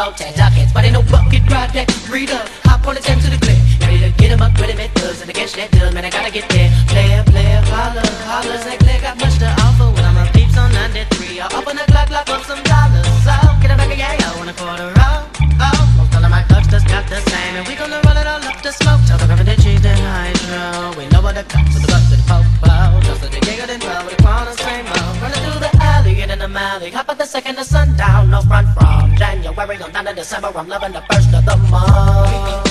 a duck up, about 10 ducats. But ain't no bucket, ride that, read up. Hop on the 10 to the clip. Ready to get him up, with him at thugs. And against that dub, man, I gotta get there. Player, player, holler, holler. Say, Claire got much to offer. When I'm a peeps on 93. I'll open up alley. Hop at the second of sundown, no front from January on down to December. I'm loving the first of the month.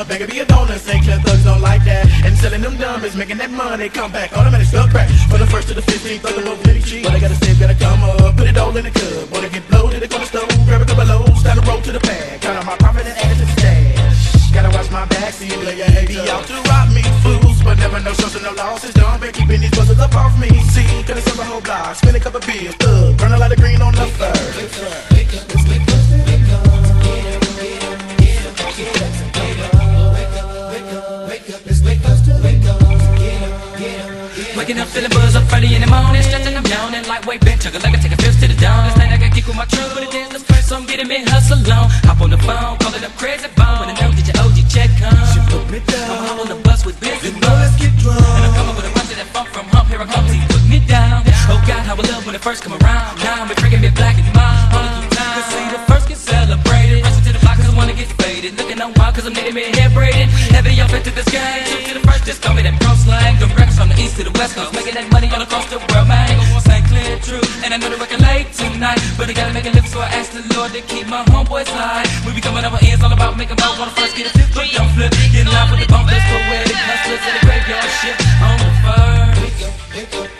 My corner. Beg be a donor. St. Clair thugs don't like that. And selling them dumb is making that money. Come back, automatic skull crack. For the first to the 15th, thug them up plenty cheap. But I gotta save, gotta come up. Put it all in the cup. Wanna get blow to the corner stove. Grab a couple of loads. Time to roll to the pad. Count out my profit and add it to the stash. Gotta watch my back, see you later. Be out to rob me, fools, but never no and no losses. Done been keeping these buzzers up off me. See, coulda sell the whole block, spend a couple bills, thug, run a lot of green on the first. Waking up feeling buzz up early in the morning. Stretching, I'm yawning. Lightweight bench, chugga like I take a fist to the dawn. This night I got kick with my truck But it dance, first so I'm getting me hustle on. Hop on the phone, calling up crazy phone When I know that your OG check come. She put me down. I'm on the bus with You and know, let's get drunk. And I'm coming with a bunch of that funk from hump. Here I come, he put me down. Oh God, how I love when it first come around. Now I'm drinking me black and wild cause I'm needing me hair braided Heavy up into this game True to the first, just call me that pro slang The records from the east to the west coast. Making that money all across the world, man. St. Clear, true. And I know they're working late tonight. But I gotta make a live so I ask the Lord to keep my homeboys high. We be coming up with ends all about making more. Wanna first get a fifth, but don't flip. Getting live with the bumpers, poetic hustlers And the graveyard shit. On the first. One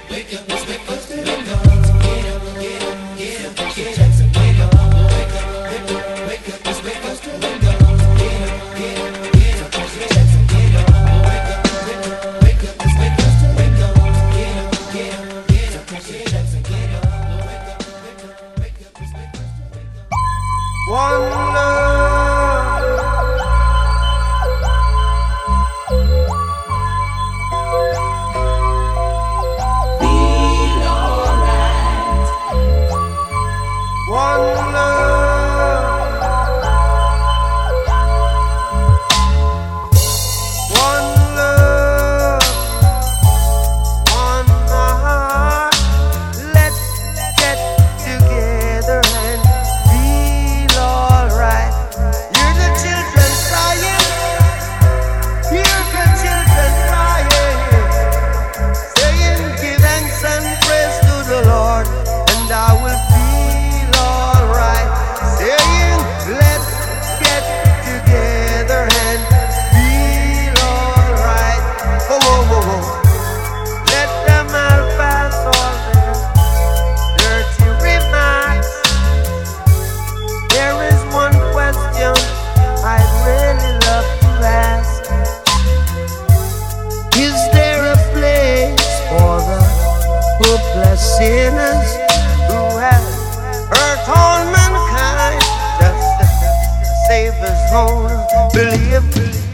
believe. Believe.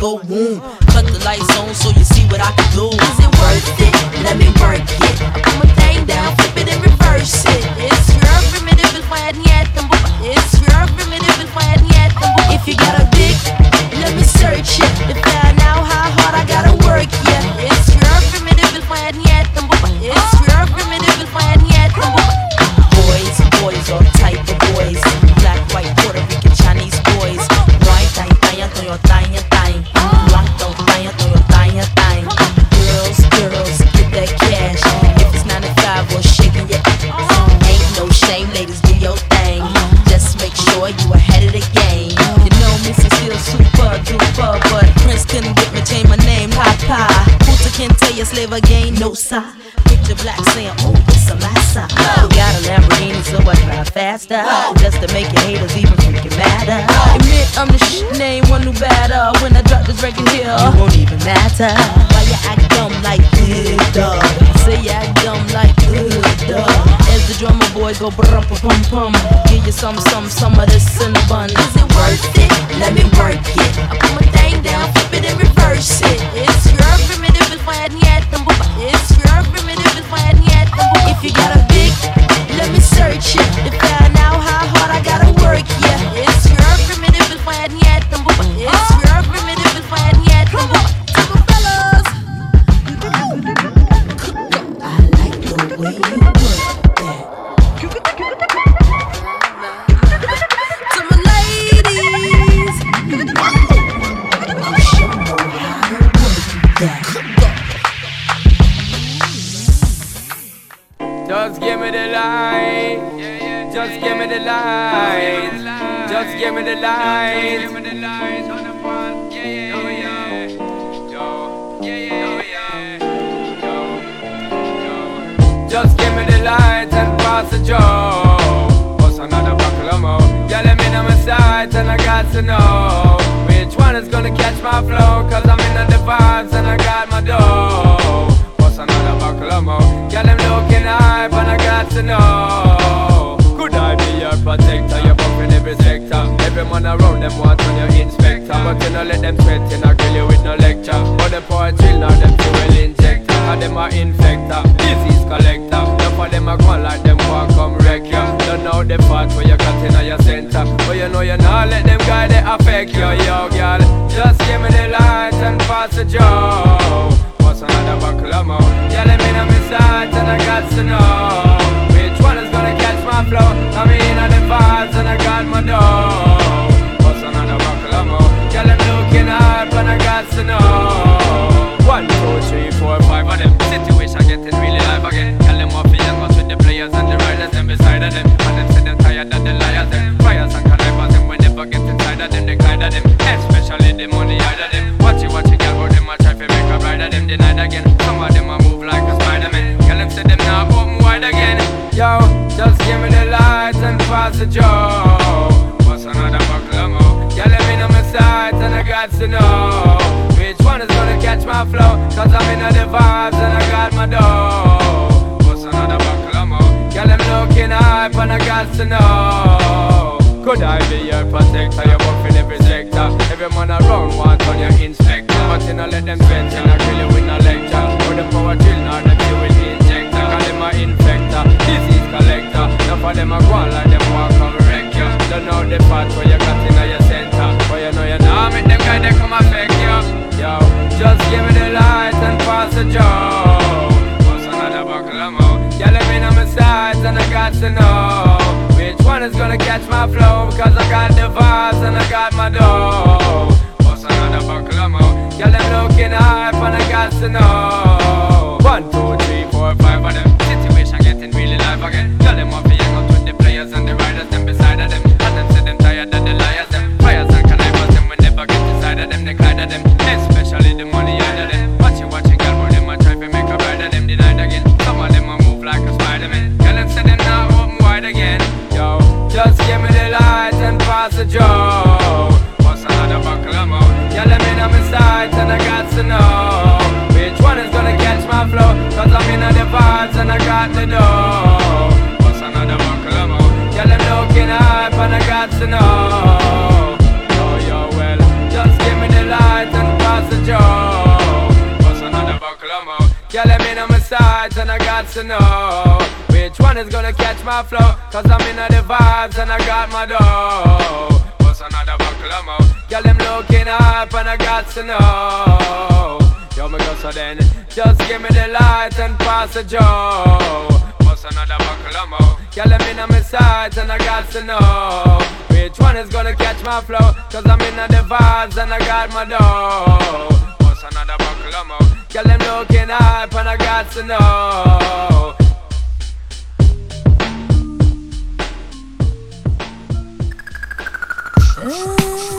Go boom. Cut the lights on so you see what I can do. Is it worth it? Let me work it. To make your haters even freaking madder. Admit I'm the sh name, one new batter. When I drop this record here, it won't even matter. Why you act dumb like this, dog? Say you act dumb like this, dog. As the drummer boy go brum pum pum, give you some some some of this bun. Is it worth it? Let me work it. I put my thing down, flip it and reverse it. It's your primitive and fine yet. It's your primitive and fine yet. If you got a big, let me search it Just give me the light and pass the joe. What's another buckle of more? Yeah, let me know my sight and I got to know which one is gonna catch my flow. Cause I'm in the vibes and I got my dough. What's another buckle of more? Yeah, them looking hype and I got to know. Could I be your protector? You're bumping every sector. Every man around them want on your inspector. But you know let them sweat, you not grill you with no lecture. But them poor chill now, them fuel And them are infector, disease collector. Enough of them are gone like them want come wreck you. Don't know the part where you got in your center. But you know you not let them guy they affect you, yo, girl. Just give me the light and pass the joe. What's another buckle of more? Yeah, let me know my sight and I got to know which one is gonna catch my flow. I'm in on the vibes and I got my dough. What's another buckle of more? Yeah, them looking hype and I got to know. One, two, three, four, five of them. Situation getting really live again. Tell them what young ones with the players and the riders and beside of them. And them say them tired of the liars them. Friars and connivers them when never get inside of them. They glide of them. Especially the money out of them. Watch it, watch it, girl, them a try to make a bride of them. Denied again. Some of them a move like a Spider-Man. Tell them say them now open wide again. Yo, just give me the light and pass the joe. What's another buckle of more? Yeah, let me know my sights and I got to know which one is gonna catch my flow. Cause I'm in the vibes and I got my dough. What's another buckle more? Girl, I'm looking hype and I got to know. Could I be your protector? You're buffing every sector. Every man around want on your inspector. But you know, let them vent and I kill you with no lecture. With the power drill, not the fuel injector. Call them a infector, disease collector. Enough of them a go on like them walk come wreck you. Don't know the part where you got in your center. But you know you know make them guys they come affect you. Yo, just give me the light and pass the joe. What's another buckle of more? Yeah, let me know my sides and I got to know which one is gonna catch my flow. Cause I got the vibes and I got my dough. What's another buckle of more? Yeah, them looking hype and I got to know. Know. Oh, yo, well, just give me the light and pass the joe. What's another buckle more? Yeah, let me know my sides and I got to know which one is gonna catch my flow. Cause I'm in the vibes and I got my dough. What's another buckle of more? Yeah, them looking hype and I got to know. Yo, me go so then, just give me the light and pass the joe. What's another buckle of more? Yeah, let me know my sides and I got to know which one is gonna catch my flow. Cause I'm in the vibes and I got my dough. What's another buckle of more? Yeah, them looking hype and I got to know. Oh,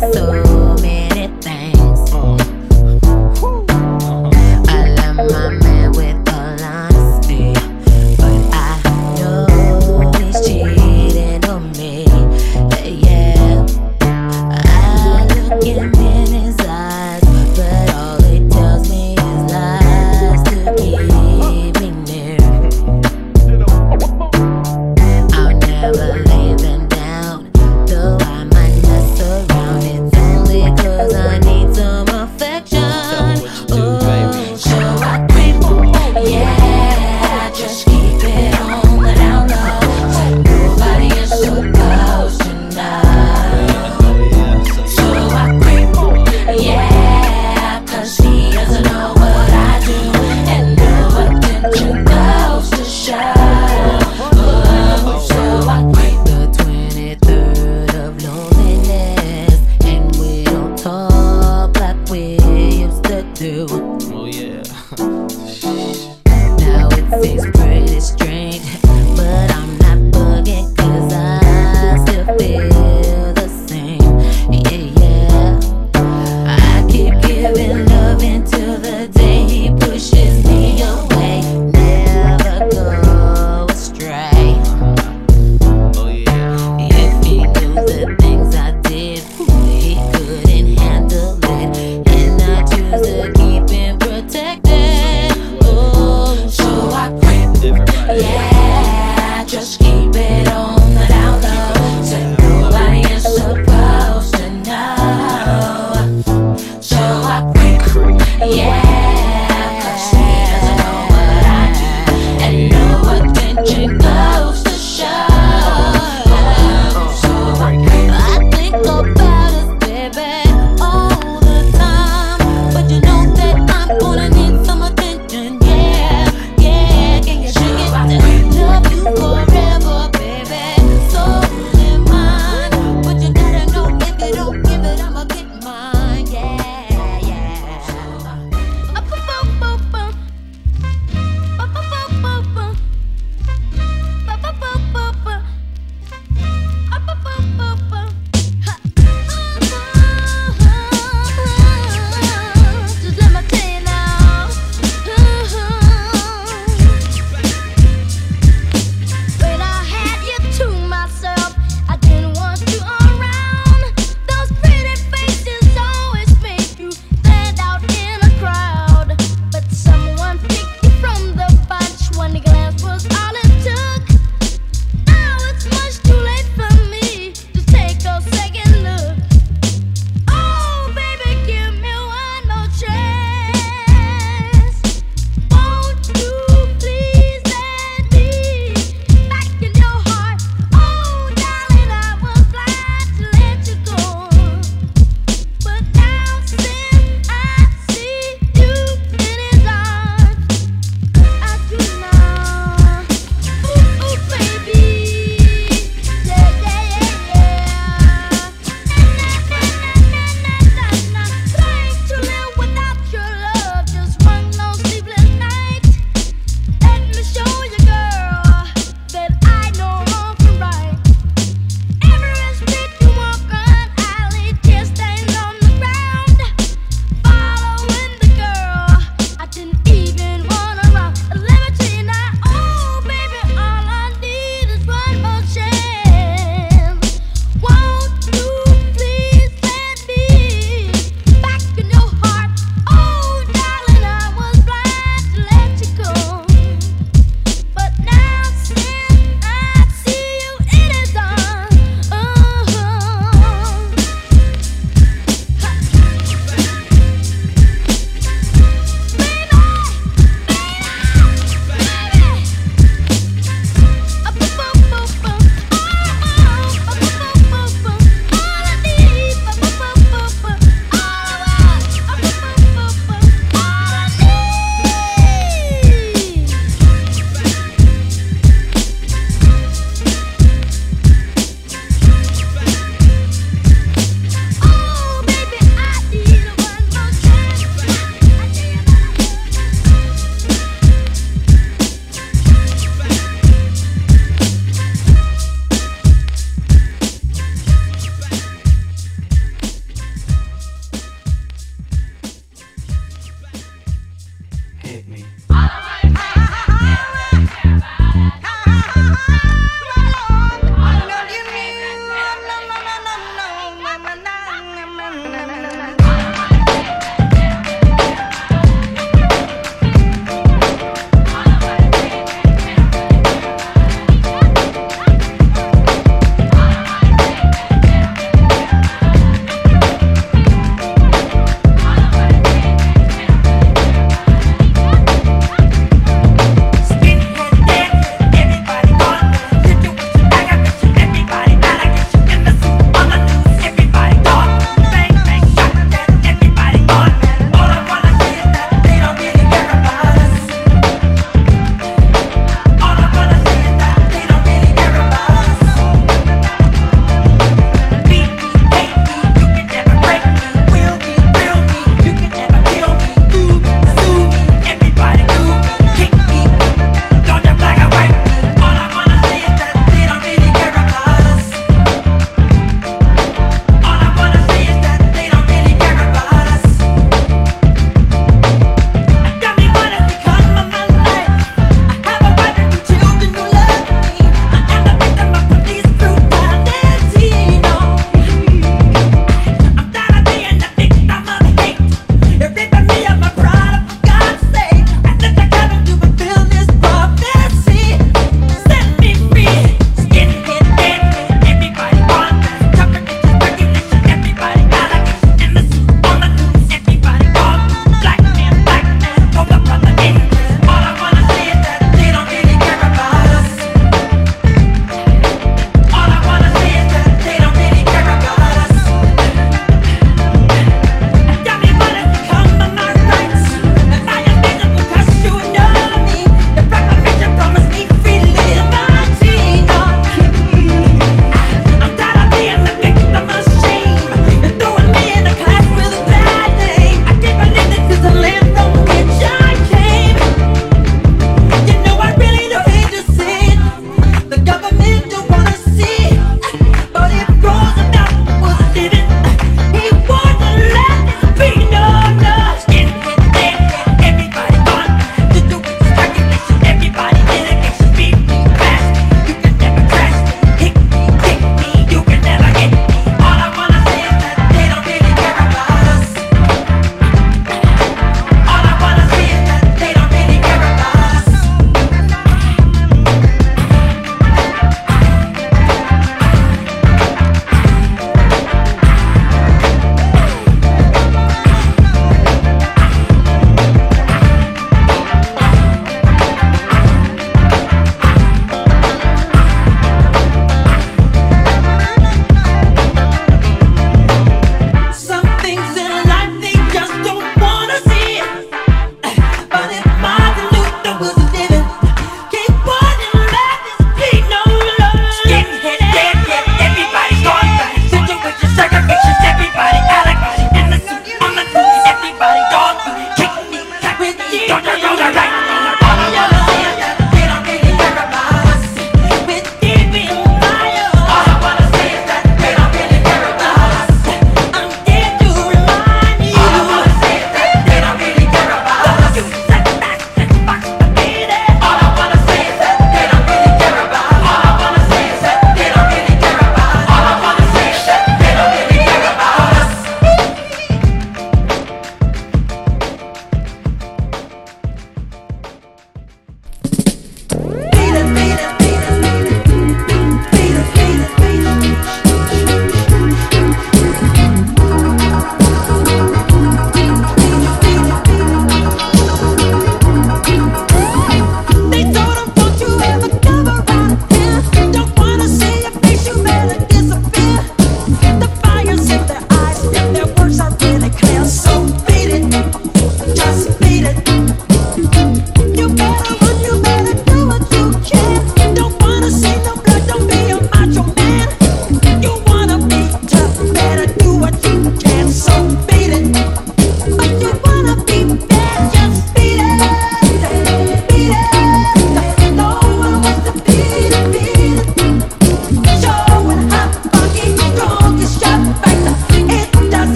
So.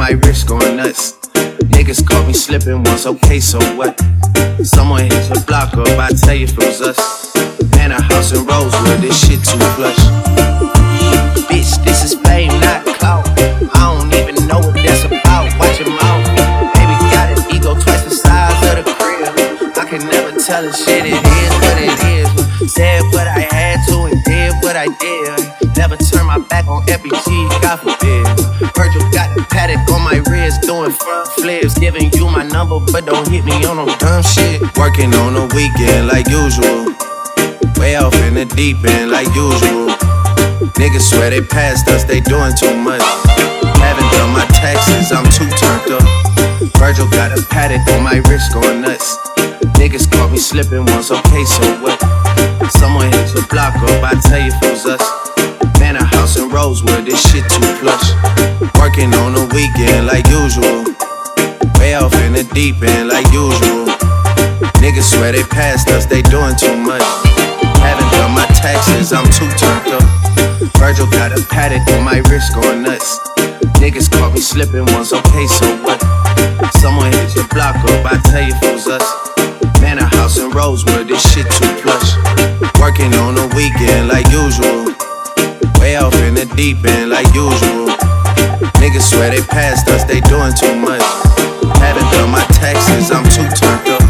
My wrist going nuts. Niggas caught me slipping once, okay, so what? Someone hit your block up, I tell you if it was us. Man, a house in Rosewood, this shit too plush. Bitch, this is fame, not clout. I don't even know what that's about. Watch your mouth. Baby got an ego twice the size of the crib. I can never tell a shit, it is what it is. Said what I had to and did what I did. Never turn my back on FBG, God forbid. Paddock on my wrist, doing front flips. Giving you my number, but don't hit me on no dumb shit. Working on the weekend like usual. Way off in the deep end like usual. Niggas swear they passed us, they doing too much. Haven't done my taxes, I'm too turned up. Virgil got a paddock on my wrist going nuts. Niggas caught me slipping once, okay, so what? Someone hit your block up, I tell you if it was us. House in Rosewood, this shit too plush. Working on the weekend like usual. Way off in the deep end like usual. Niggas swear they passed us, they doing too much. Haven't done my taxes, I'm too turned up. Virgil got a paddock on my wrist going nuts. Niggas caught me slipping once, okay, so what? Someone hit your block up, I tell you if us. Man, a house in Rosewood, this shit too plush. Working on the weekend like usual. Deep end like usual. Niggas swear they passed us, they doing too much. Haven't done my taxes, I'm too turned up.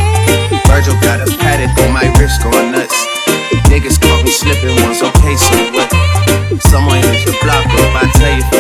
Virgil got a paddock on my wrist going nuts. Niggas caught me slipping once, okay, so what? Someone hit your block up, I tell you